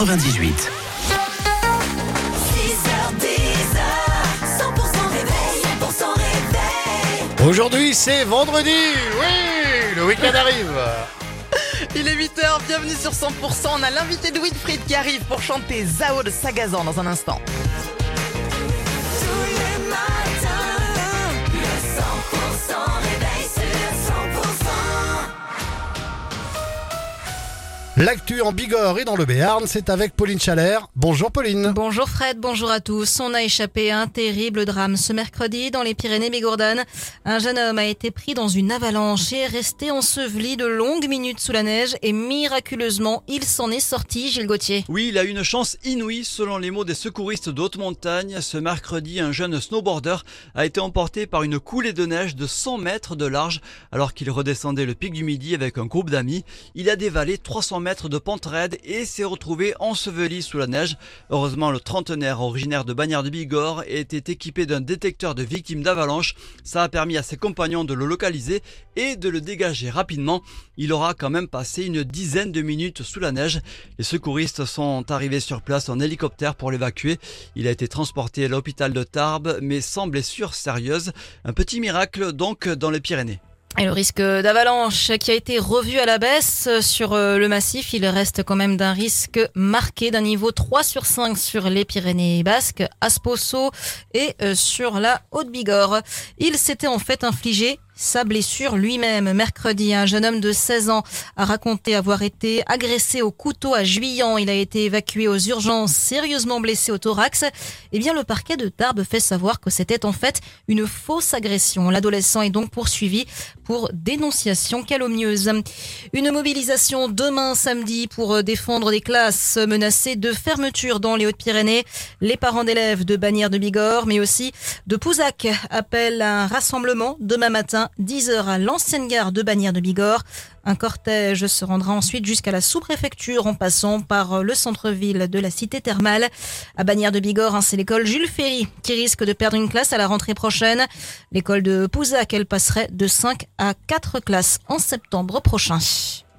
98. 6h10, 100% réveil, 100% réveil. Aujourd'hui, c'est vendredi. Oui, le week-end arrive. Il est 8h, bienvenue sur 100%. On a l'invité de Winfried qui arrive pour chanter Zao de Sagazan dans un instant. L'actu en Bigorre et dans le Béarn, c'est avec Pauline Chalère. Bonjour Pauline. Bonjour Fred, bonjour à tous. On a échappé à un terrible drame ce mercredi dans les Pyrénées-Bigourdanes. Un jeune homme a été pris dans une avalanche et est resté enseveli de longues minutes sous la neige et miraculeusement, il s'en est sorti, Gilles Gauthier. Oui, il a eu une chance inouïe selon les mots des secouristes d'haute montagne. Ce mercredi, un jeune snowboarder a été emporté par une coulée de neige de 100 mètres de large alors qu'il redescendait le pic du Midi avec un groupe d'amis. Il a dévalé 300 mètres de pente raide et s'est retrouvé enseveli sous la neige. Heureusement, le trentenaire originaire de Bagnères de Bigorre était équipé d'un détecteur de victimes d'avalanche. Ça a permis à ses compagnons de le localiser et de le dégager rapidement. Il aura quand même passé une dizaine de minutes sous la neige. Les secouristes sont arrivés sur place en hélicoptère pour l'évacuer. Il a été transporté à l'hôpital de Tarbes, mais sans blessure sérieuse. Un petit miracle donc dans les Pyrénées. Et le risque d'avalanche qui a été revu à la baisse sur euh, le massif, il reste quand même d'un risque marqué d'un niveau 3 sur 5 sur les Pyrénées basques, Asposo et euh, sur la Haute-Bigorre. Il s'était en fait infligé sa blessure lui-même. Mercredi, un jeune homme de 16 ans a raconté avoir été agressé au couteau à Juillan. Il a été évacué aux urgences, sérieusement blessé au thorax. Eh bien, le parquet de Tarbes fait savoir que c'était en fait une fausse agression. L'adolescent est donc poursuivi pour dénonciation calomnieuse. Une mobilisation demain samedi pour défendre des classes menacées de fermeture dans les Hautes-Pyrénées. Les parents d'élèves de Bagnères de Bigorre, mais aussi de Pouzac, appellent un rassemblement demain matin 10h à l'ancienne gare de Bagnères de Bigorre. Un cortège se rendra ensuite jusqu'à la sous-préfecture en passant par le centre-ville de la cité thermale. À Bagnères de Bigorre, hein, c'est l'école Jules Ferry qui risque de perdre une classe à la rentrée prochaine. L'école de Pouzac, elle passerait de 5 à 4 classes en septembre prochain.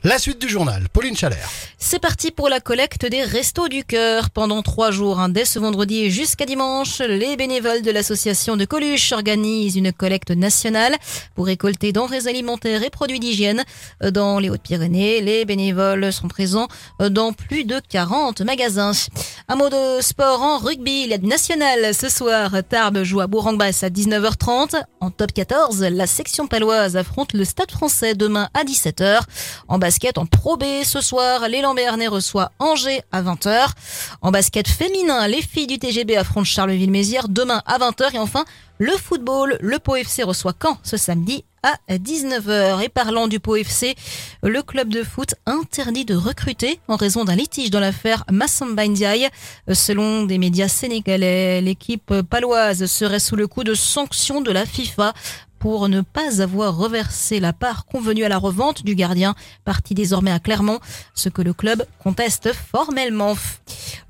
La suite du journal, Pauline Chalère. C'est parti pour la collecte des Restos du Cœur. Pendant trois jours, hein, dès ce vendredi jusqu'à dimanche, les bénévoles de l'association de Coluche organisent une collecte nationale pour récolter denrées alimentaires et produits d'hygiène. Dans les Hautes-Pyrénées, les bénévoles sont présents dans plus de 40 magasins. Un mot de sport en rugby, il y a du national ce soir. Tarbes joue à Bourg-en-Bresse à 19h30. En top 14, la section paloise affronte le Stade français demain à 17h. En basket, en Pro B ce soir, l'élan Béarnais reçoit Angers à 20h. En basket féminin, les filles du TGB affrontent Charleville-Mézières demain à 20h. Et enfin, le football, le Pau FC reçoit Caen ce samedi à 19h. Et parlant du Pau FC, le club de foot interdit de recruter en raison d'un litige dans l'affaire Massamba Ndiaye. Selon des médias sénégalais, l'équipe paloise serait sous le coup de sanctions de la FIFA pour ne pas avoir reversé la part convenue à la revente du gardien, parti désormais à Clermont, ce que le club conteste formellement.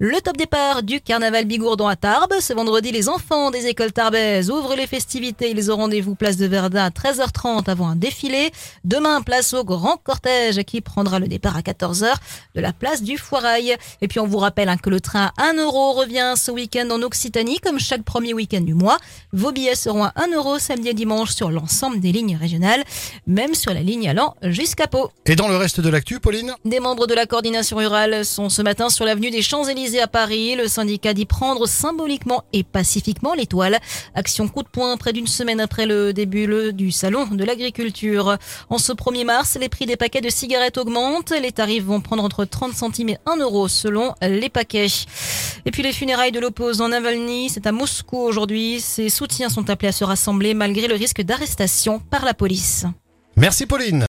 Le top départ du carnaval Bigourdon à Tarbes. Ce vendredi, les enfants des écoles tarbaises ouvrent les festivités. Ils ont rendez-vous place de Verdun à 13h30 avant un défilé. Demain, place au grand cortège qui prendra le départ à 14h de la place du Foirail. Et puis, on vous rappelle hein, que le train à 1 euro revient ce week-end en Occitanie, comme chaque premier week-end du mois. Vos billets seront à 1 euro samedi et dimanche sur l'ensemble des lignes régionales, même sur la ligne allant jusqu'à Pau. Et dans le reste de l'actu, Pauline? Des membres de la coordination rurale sont ce matin sur l'avenue des Champs-Élysées à Paris. Le syndicat dit prendre symboliquement et pacifiquement l'étoile. Action coup de poing près d'une semaine après le début le- du salon de l'agriculture. En ce 1er mars, les prix des paquets de cigarettes augmentent. Les tarifs vont prendre entre 30 centimes et 1 euro selon les paquets. Et puis les funérailles de l'opposant Navalny, c'est à Moscou aujourd'hui. Ses soutiens sont appelés à se rassembler malgré le risque d'arrestation par la police. Merci Pauline.